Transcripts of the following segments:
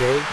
J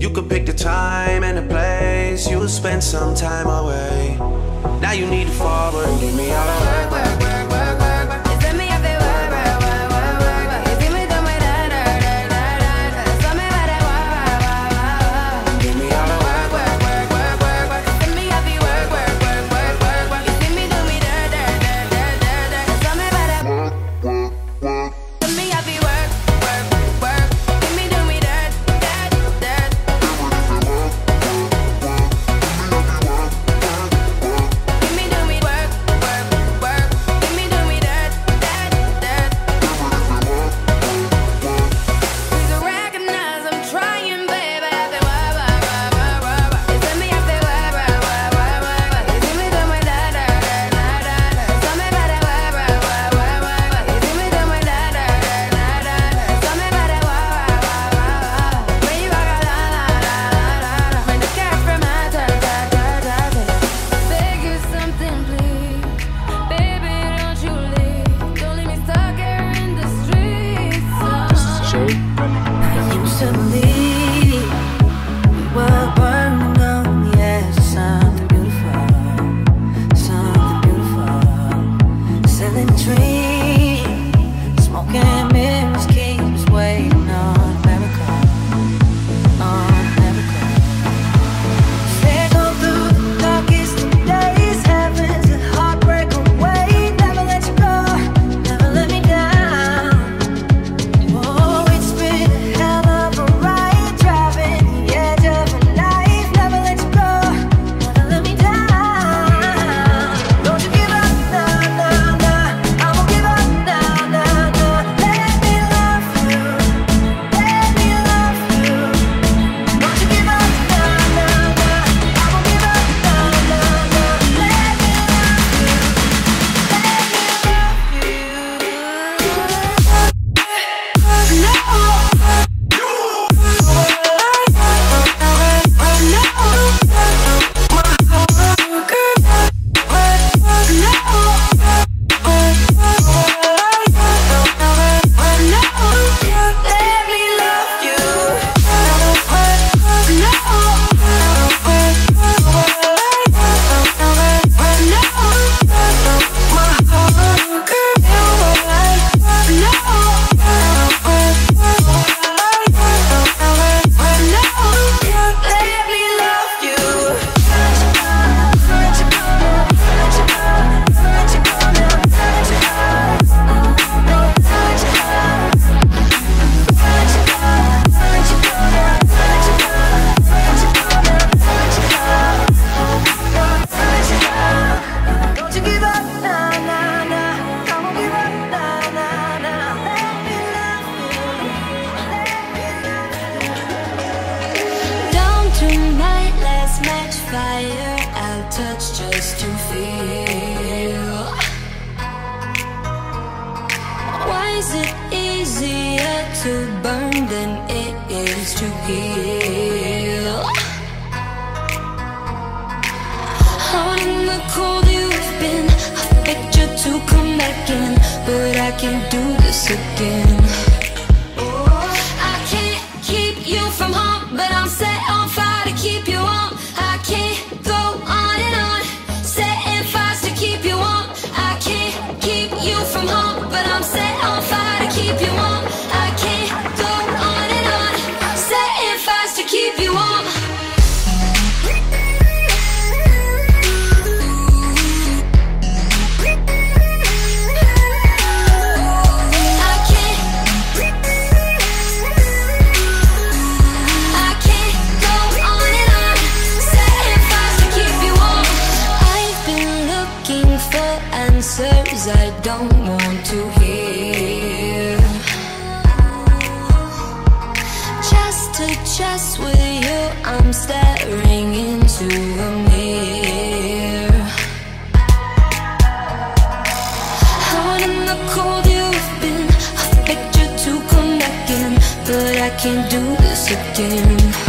You could pick the time and the place. You'll spend some time away. Now you need to forward, give me all the work. to burn than it is to heal. Hot in the cold you've been, I picture to come back in, but I can't do this again. answers I don't want to hear. Just to chest with you, I'm staring into a mirror. Hot in the cold you've been, I picture to come back in But I can't do this again.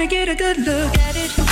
let me get a good look at it.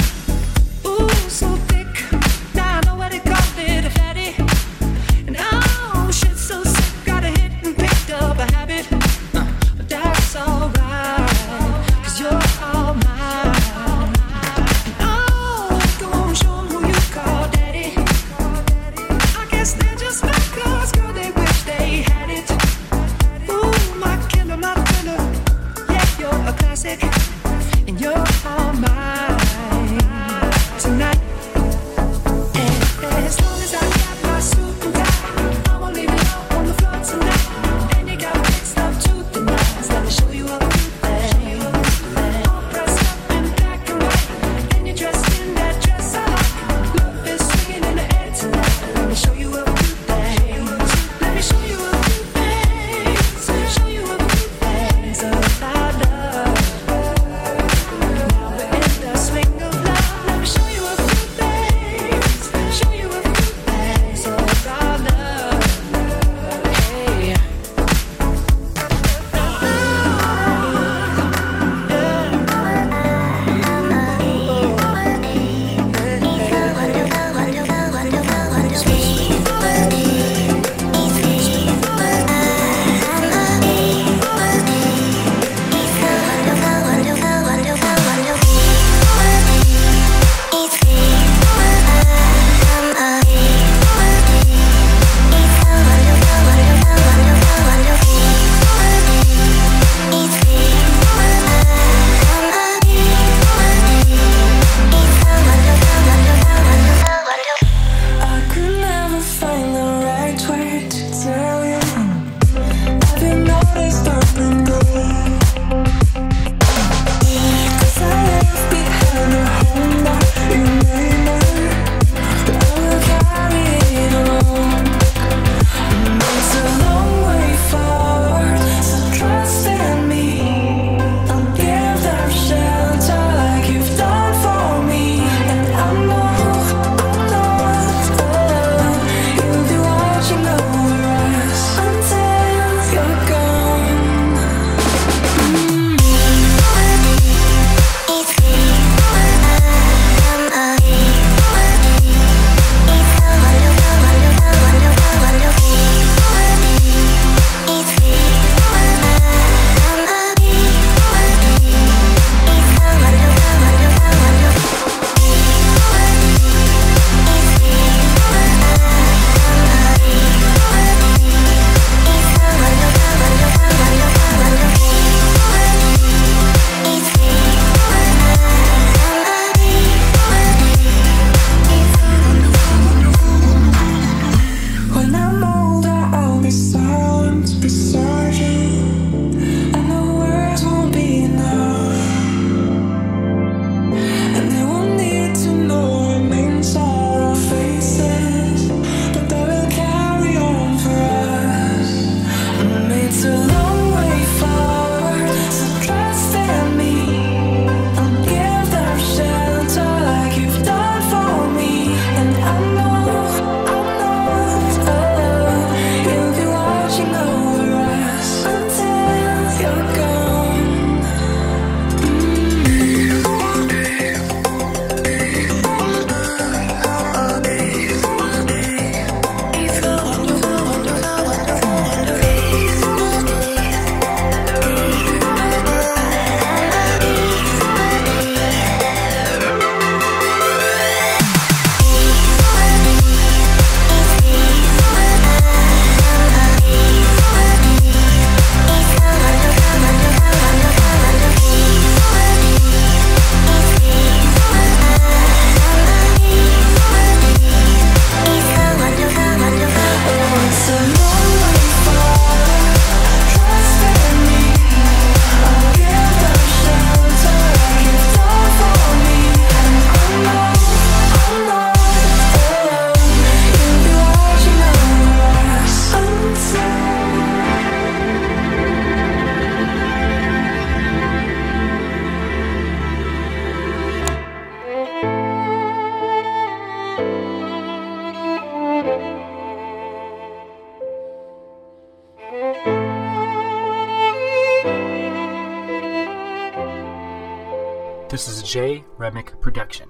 Remick production.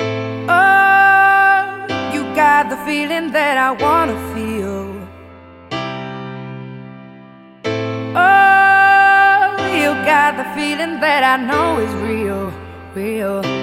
Oh, you got the feeling that I want to feel. Oh, you got the feeling that I know is real, real.